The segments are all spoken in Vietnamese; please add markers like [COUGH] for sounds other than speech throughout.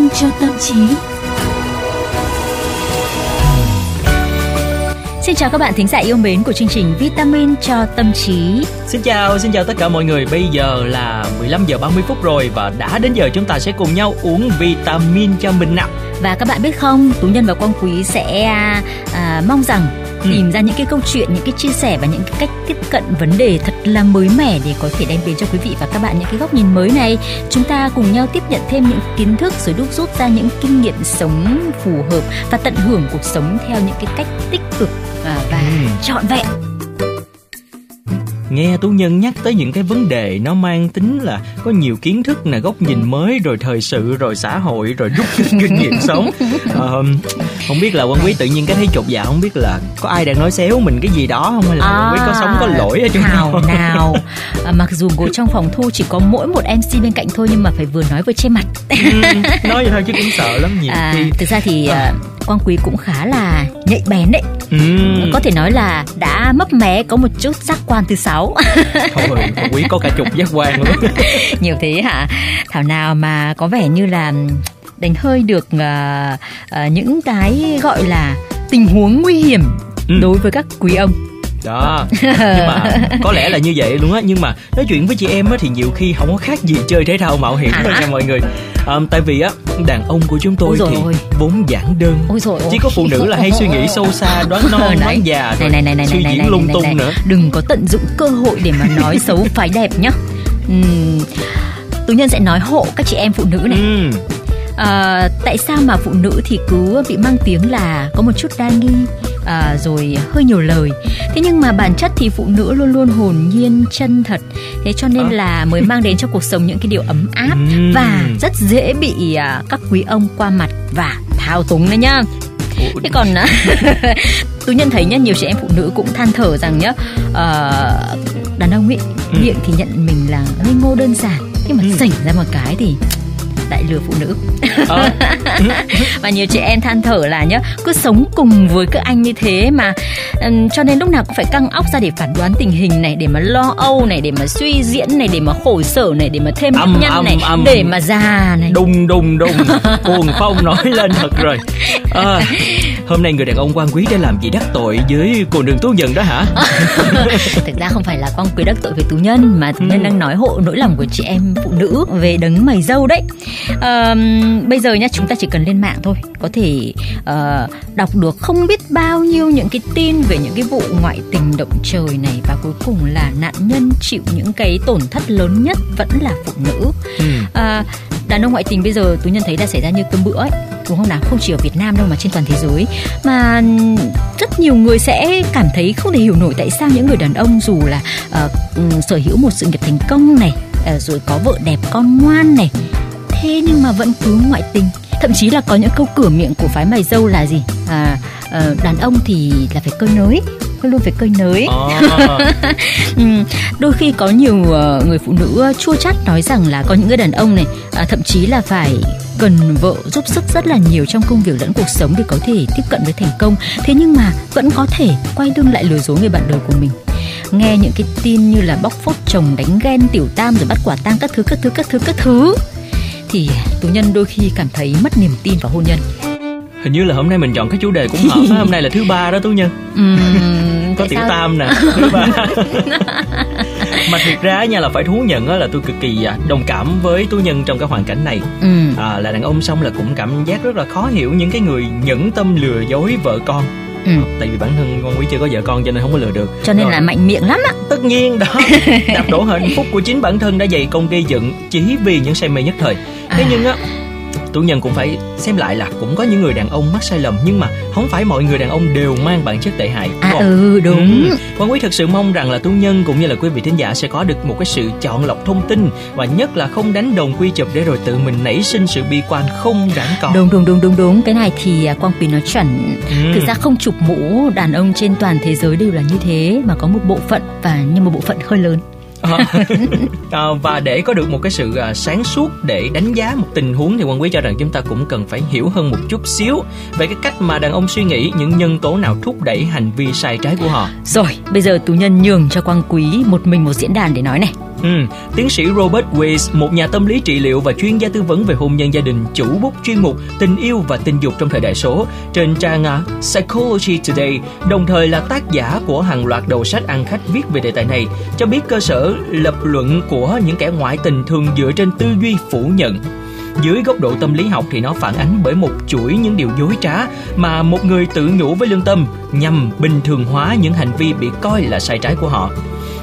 vitamin cho tâm trí. Xin chào các bạn thính giả yêu mến của chương trình Vitamin cho tâm trí. Xin chào, xin chào tất cả mọi người. Bây giờ là 15 giờ 30 phút rồi và đã đến giờ chúng ta sẽ cùng nhau uống vitamin cho mình nào. Và các bạn biết không, Tú Nhân và Quang Quý sẽ à, mong rằng ừ. tìm ra những cái câu chuyện, những cái chia sẻ và những cái cách tiếp cận vấn đề thật là mới mẻ để có thể đem đến cho quý vị và các bạn những cái góc nhìn mới này. Chúng ta cùng nhau tiếp nhận thêm những kiến thức rồi đúc rút ra những kinh nghiệm sống phù hợp và tận hưởng cuộc sống theo những cái cách tích cực à, và ừ. trọn vẹn nghe tú nhân nhắc tới những cái vấn đề nó mang tính là có nhiều kiến thức là góc nhìn mới rồi thời sự rồi xã hội rồi rút kinh [LAUGHS] nghiệm sống. À, không biết là quan quý tự nhiên cái thấy chột dạ không biết là có ai đang nói xéo mình cái gì đó không hay là à, quan quý có sống có lỗi ở chỗ nào? nào [LAUGHS] à, mặc dù ngồi trong phòng thu chỉ có mỗi một mc bên cạnh thôi nhưng mà phải vừa nói vừa che mặt. Ừ, nói vậy thôi chứ cũng sợ lắm nhiều à, khi. thực ra thì à, quang quý cũng khá là nhạy bén đấy. Ừ. có thể nói là đã mấp mé có một chút giác quan thứ sáu [LAUGHS] thôi quý có cả chục giác quan luôn. [LAUGHS] Nhiều thế hả? Thảo nào mà có vẻ như là đánh hơi được uh, uh, những cái gọi là tình huống nguy hiểm ừ. đối với các quý ông đó. Nhưng mà có lẽ là như vậy luôn á. Nhưng mà nói chuyện với chị em á thì nhiều khi không có khác gì chơi thể thao mạo hiểm đâu nha mọi người. À, tại vì á đàn ông của chúng tôi thì ôi. vốn giản đơn. Ôi rồi chỉ có phụ nữ là hay suy nghĩ [LAUGHS] sâu xa đoán non đoán già này, này, này, này, suy này, diễn lung tung nữa. Đừng có tận dụng cơ hội để mà nói xấu [LAUGHS] phái đẹp nhá. Uhm, tú nhân sẽ nói hộ các chị em phụ nữ này. Uhm à, tại sao mà phụ nữ thì cứ bị mang tiếng là có một chút đa nghi à, rồi hơi nhiều lời. Thế nhưng mà bản chất thì phụ nữ luôn luôn hồn nhiên chân thật. Thế cho nên là mới mang đến cho cuộc sống những cái điều ấm áp và rất dễ bị à, các quý ông qua mặt và thao túng đấy nhá. Thế còn [LAUGHS] tôi nhận thấy nhá nhiều chị em phụ nữ cũng than thở rằng nhá uh, đàn ông ấy ừ. miệng thì nhận mình là ngây ngô đơn giản nhưng mà ừ. xảy ra một cái thì đại lừa phụ nữ à. [LAUGHS] và nhiều chị em than thở là nhá cứ sống cùng với các anh như thế mà um, cho nên lúc nào cũng phải căng óc ra để phản đoán tình hình này để mà lo âu này để mà suy diễn này để mà khổ sở này để mà thêm âm, nhân âm, này âm. để mà già này đùng đùng đùng [LAUGHS] cuồng phong nói lên thật rồi à, hôm nay người đàn ông quan quý đã làm gì đắc tội với cô đường tú nhân đó hả [LAUGHS] thực ra không phải là quan quý đắc tội với tú nhân mà tú nhân ừ. đang nói hộ nỗi lòng của chị em phụ nữ về đấng mày dâu đấy à, bây giờ nhá chúng ta chỉ cần lên mạng thôi có thể uh, đọc được không biết bao nhiêu những cái tin về những cái vụ ngoại tình động trời này và cuối cùng là nạn nhân chịu những cái tổn thất lớn nhất vẫn là phụ nữ ừ. à, đàn ông ngoại tình bây giờ tôi nhận thấy là xảy ra như cơm bữa ấy đúng không nào? Không chỉ ở Việt Nam đâu mà trên toàn thế giới. Mà rất nhiều người sẽ cảm thấy không thể hiểu nổi tại sao những người đàn ông dù là uh, sở hữu một sự nghiệp thành công này uh, rồi có vợ đẹp con ngoan này thế nhưng mà vẫn cứ ngoại tình. Thậm chí là có những câu cửa miệng của phái mày dâu là gì? À, uh, đàn ông thì là phải cơi nới luôn phải cơi nới. À. [LAUGHS] đôi khi có nhiều người phụ nữ chua chát nói rằng là có những người đàn ông này à, thậm chí là phải cần vợ giúp sức rất là nhiều trong công việc lẫn cuộc sống để có thể tiếp cận với thành công. Thế nhưng mà vẫn có thể quay lưng lại lừa dối người bạn đời của mình. Nghe những cái tin như là bóc phốt chồng đánh ghen tiểu tam rồi bắt quả tang các thứ các thứ các thứ các thứ thì tù nhân đôi khi cảm thấy mất niềm tin vào hôn nhân. Hình như là hôm nay mình chọn cái chủ đề cũng hợp hôm nay là thứ ba đó tú nhân. Uhm, [LAUGHS] có tiểu sao? tam nè thứ ba [LAUGHS] mà thiệt ra nha là phải thú nhận là tôi cực kỳ à, đồng cảm với tú nhân trong cái hoàn cảnh này ừ. à, là đàn ông xong là cũng cảm giác rất là khó hiểu những cái người nhẫn tâm lừa dối vợ con Ừ. tại vì bản thân con quý chưa có vợ con cho nên không có lừa được cho nên Rồi. là mạnh miệng lắm á tất nhiên đó [LAUGHS] đạp đổ hạnh phúc của chính bản thân đã dày công gây dựng chỉ vì những say mê nhất thời thế à. nhưng á tú nhân cũng phải xem lại là cũng có những người đàn ông mắc sai lầm nhưng mà không phải mọi người đàn ông đều mang bản chất tệ hại à ừ đúng. Ừ. quan quý thật sự mong rằng là tú nhân cũng như là quý vị thính giả sẽ có được một cái sự chọn lọc thông tin và nhất là không đánh đồng quy chụp để rồi tự mình nảy sinh sự bi quan không đáng có. Đúng đúng đúng đúng đúng. Cái này thì à, quang quý nói chuẩn. Ừ. thực ra không chụp mũ đàn ông trên toàn thế giới đều là như thế mà có một bộ phận và như một bộ phận hơi lớn à, [LAUGHS] và để có được một cái sự à, sáng suốt để đánh giá một tình huống thì quan quý cho rằng chúng ta cũng cần phải hiểu hơn một chút xíu về cái cách mà đàn ông suy nghĩ những nhân tố nào thúc đẩy hành vi sai trái của họ. Rồi bây giờ tú nhân nhường cho quang quý một mình một diễn đàn để nói này. Ừ, tiến sĩ Robert Weiss, một nhà tâm lý trị liệu và chuyên gia tư vấn về hôn nhân gia đình, chủ bút chuyên mục Tình yêu và tình dục trong thời đại số trên trang à, Psychology Today, đồng thời là tác giả của hàng loạt đầu sách ăn khách viết về đề tài này, cho biết cơ sở lập luận của những kẻ ngoại tình thường dựa trên tư duy phủ nhận dưới góc độ tâm lý học thì nó phản ánh bởi một chuỗi những điều dối trá mà một người tự nhủ với lương tâm nhằm bình thường hóa những hành vi bị coi là sai trái của họ.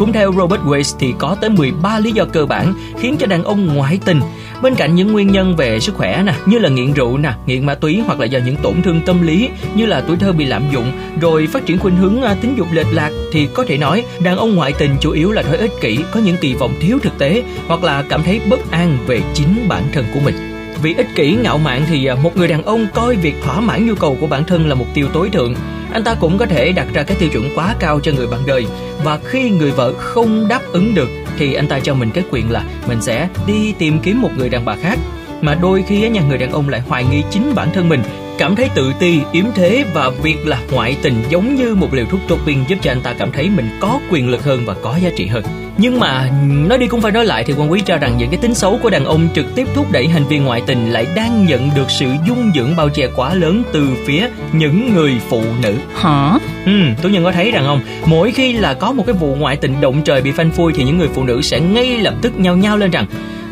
Cũng theo Robert Weiss thì có tới 13 lý do cơ bản khiến cho đàn ông ngoại tình. Bên cạnh những nguyên nhân về sức khỏe nè, như là nghiện rượu nè, nghiện ma túy hoặc là do những tổn thương tâm lý như là tuổi thơ bị lạm dụng, rồi phát triển khuynh hướng à, tính dục lệch lạc thì có thể nói đàn ông ngoại tình chủ yếu là thói ích kỷ, có những kỳ vọng thiếu thực tế hoặc là cảm thấy bất an về chính bản thân của mình. Vì ích kỷ ngạo mạn thì à, một người đàn ông coi việc thỏa mãn nhu cầu của bản thân là mục tiêu tối thượng anh ta cũng có thể đặt ra cái tiêu chuẩn quá cao cho người bạn đời. Và khi người vợ không đáp ứng được, thì anh ta cho mình cái quyền là mình sẽ đi tìm kiếm một người đàn bà khác. Mà đôi khi nhà người đàn ông lại hoài nghi chính bản thân mình cảm thấy tự ti, yếm thế và việc là ngoại tình giống như một liều thuốc doping giúp cho anh ta cảm thấy mình có quyền lực hơn và có giá trị hơn. Nhưng mà nói đi cũng phải nói lại thì quan quý cho rằng những cái tính xấu của đàn ông trực tiếp thúc đẩy hành vi ngoại tình lại đang nhận được sự dung dưỡng bao che quá lớn từ phía những người phụ nữ. Hả? Ừ, tú nhân có thấy rằng không, mỗi khi là có một cái vụ ngoại tình động trời bị phanh phui thì những người phụ nữ sẽ ngay lập tức nhao nhao lên rằng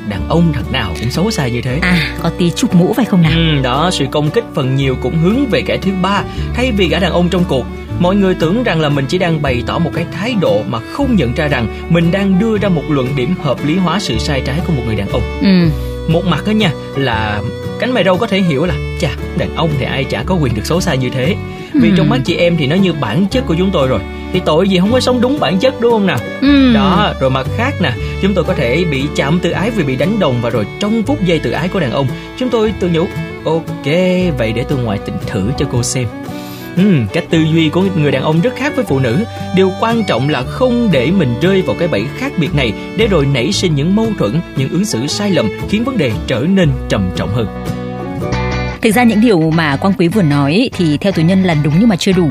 đàn ông thật nào cũng xấu xa như thế. À có tí chụp mũ phải không nào? Ừ, đó sự công kích phần nhiều cũng hướng về kẻ thứ ba thay vì gã đàn ông trong cuộc. Mọi người tưởng rằng là mình chỉ đang bày tỏ một cái thái độ mà không nhận ra rằng mình đang đưa ra một luận điểm hợp lý hóa sự sai trái của một người đàn ông. Ừ. một mặt đó nha là cánh mày râu có thể hiểu là chà đàn ông thì ai chả có quyền được xấu xa như thế. Vì ừ. trong mắt chị em thì nó như bản chất của chúng tôi rồi thì tội gì không có sống đúng bản chất đúng không nào? Ừ. đó rồi mặt khác nè chúng tôi có thể bị chạm tự ái vì bị đánh đồng và rồi trong phút giây tự ái của đàn ông. Chúng tôi tự nhủ ok vậy để tôi ngoại tình thử cho cô xem. Ừ, cách tư duy của người đàn ông rất khác với phụ nữ. Điều quan trọng là không để mình rơi vào cái bẫy khác biệt này Để rồi nảy sinh những mâu thuẫn, những ứng xử sai lầm Khiến vấn đề trở nên trầm trọng hơn Thực ra những điều mà Quang Quý vừa nói thì theo tù nhân là đúng nhưng mà chưa đủ.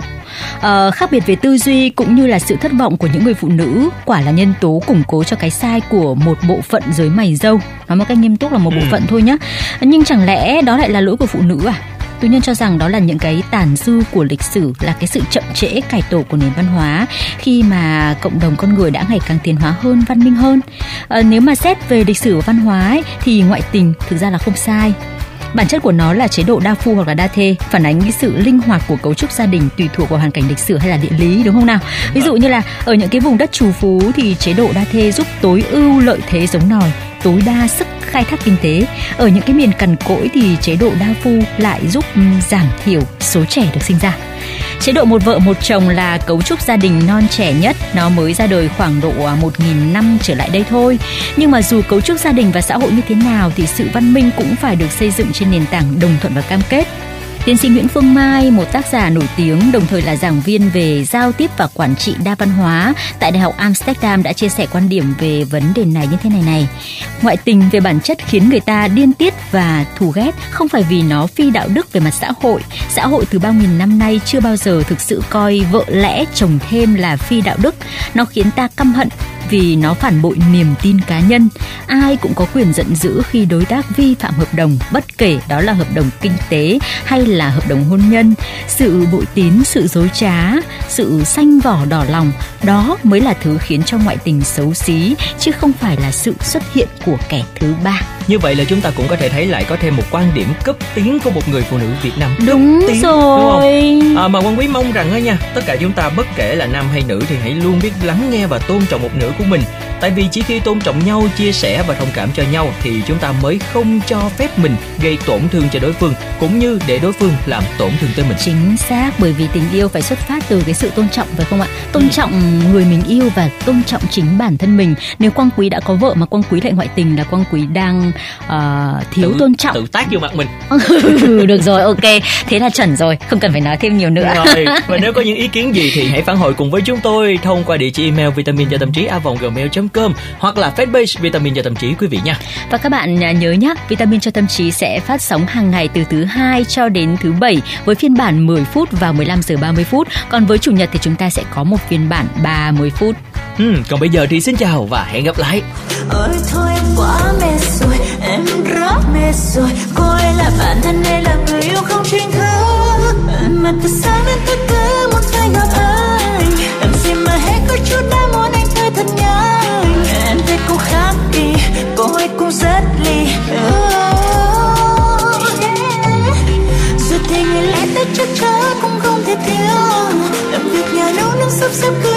À, khác biệt về tư duy cũng như là sự thất vọng của những người phụ nữ quả là nhân tố củng cố cho cái sai của một bộ phận dưới mày dâu. Nói một cách nghiêm túc là một bộ ừ. phận thôi nhá. Nhưng chẳng lẽ đó lại là lỗi của phụ nữ à? Tù nhân cho rằng đó là những cái tàn dư của lịch sử là cái sự chậm trễ cải tổ của nền văn hóa khi mà cộng đồng con người đã ngày càng tiến hóa hơn văn minh hơn à, nếu mà xét về lịch sử và văn hóa ấy, thì ngoại tình thực ra là không sai Bản chất của nó là chế độ đa phu hoặc là đa thê, phản ánh cái sự linh hoạt của cấu trúc gia đình tùy thuộc vào hoàn cảnh lịch sử hay là địa lý đúng không nào? Ví dụ như là ở những cái vùng đất trù phú thì chế độ đa thê giúp tối ưu lợi thế giống nòi, tối đa sức khai thác kinh tế. Ở những cái miền cằn cỗi thì chế độ đa phu lại giúp giảm thiểu số trẻ được sinh ra. Chế độ một vợ một chồng là cấu trúc gia đình non trẻ nhất, nó mới ra đời khoảng độ à, 1.000 năm trở lại đây thôi. Nhưng mà dù cấu trúc gia đình và xã hội như thế nào thì sự văn minh cũng phải được xây dựng trên nền tảng đồng thuận và cam kết Tiến sĩ Nguyễn Phương Mai, một tác giả nổi tiếng, đồng thời là giảng viên về giao tiếp và quản trị đa văn hóa tại Đại học Amsterdam đã chia sẻ quan điểm về vấn đề này như thế này này. Ngoại tình về bản chất khiến người ta điên tiết và thù ghét không phải vì nó phi đạo đức về mặt xã hội. Xã hội từ bao nghìn năm nay chưa bao giờ thực sự coi vợ lẽ chồng thêm là phi đạo đức. Nó khiến ta căm hận vì nó phản bội niềm tin cá nhân. Ai cũng có quyền giận dữ khi đối tác vi phạm hợp đồng, bất kể đó là hợp đồng kinh tế hay là hợp đồng hôn nhân. Sự bội tín, sự dối trá, sự xanh vỏ đỏ lòng, đó mới là thứ khiến cho ngoại tình xấu xí, chứ không phải là sự xuất hiện của kẻ thứ ba. Như vậy là chúng ta cũng có thể thấy lại có thêm một quan điểm cấp tiến của một người phụ nữ Việt Nam. Đúng tiến, rồi. Đúng không? À, mà quan quý mong rằng đó nha, tất cả chúng ta bất kể là nam hay nữ thì hãy luôn biết lắng nghe và tôn trọng một nửa của mình tại vì chỉ khi tôn trọng nhau chia sẻ và thông cảm cho nhau thì chúng ta mới không cho phép mình gây tổn thương cho đối phương cũng như để đối phương làm tổn thương tới mình. Chính xác bởi vì tình yêu phải xuất phát từ cái sự tôn trọng phải không ạ? Tôn ừ. trọng người mình yêu và tôn trọng chính bản thân mình. Nếu quang quý đã có vợ mà quang quý lại ngoại tình là quang quý đang uh, thiếu tự, tôn trọng. tự tác vô mặt mình. [LAUGHS] Ừ, được rồi ok. Thế là chuẩn rồi không cần phải nói thêm nhiều nữa. Rồi. [LAUGHS] Và nếu có những ý kiến gì thì hãy phản hồi cùng với chúng tôi thông qua địa chỉ email vitamin cho tâm trí a vòng cơm hoặc là fanpage vitamin cho tâm trí quý vị nha. Và các bạn à, nhớ nhé, vitamin cho tâm trí sẽ phát sóng hàng ngày từ thứ hai cho đến thứ bảy với phiên bản 10 phút vào 15 giờ 30 phút. Còn với chủ nhật thì chúng ta sẽ có một phiên bản 30 phút. Ừ, còn bây giờ thì xin chào và hẹn gặp lại. Ôi thôi em quá mệt rồi, em rất mệt rồi. Cô là bạn thân đây là người yêu không chính thức. Mà từ sáng đến tất cả muốn phải gặp anh. Em xin mà hết có chút đau mỏi rất đi cô ấy cũng rất ly oh. rồi thì người lẽ tới chắc chắn cũng không thể thiếu làm việc nhà nấu nướng sắp xếp cưới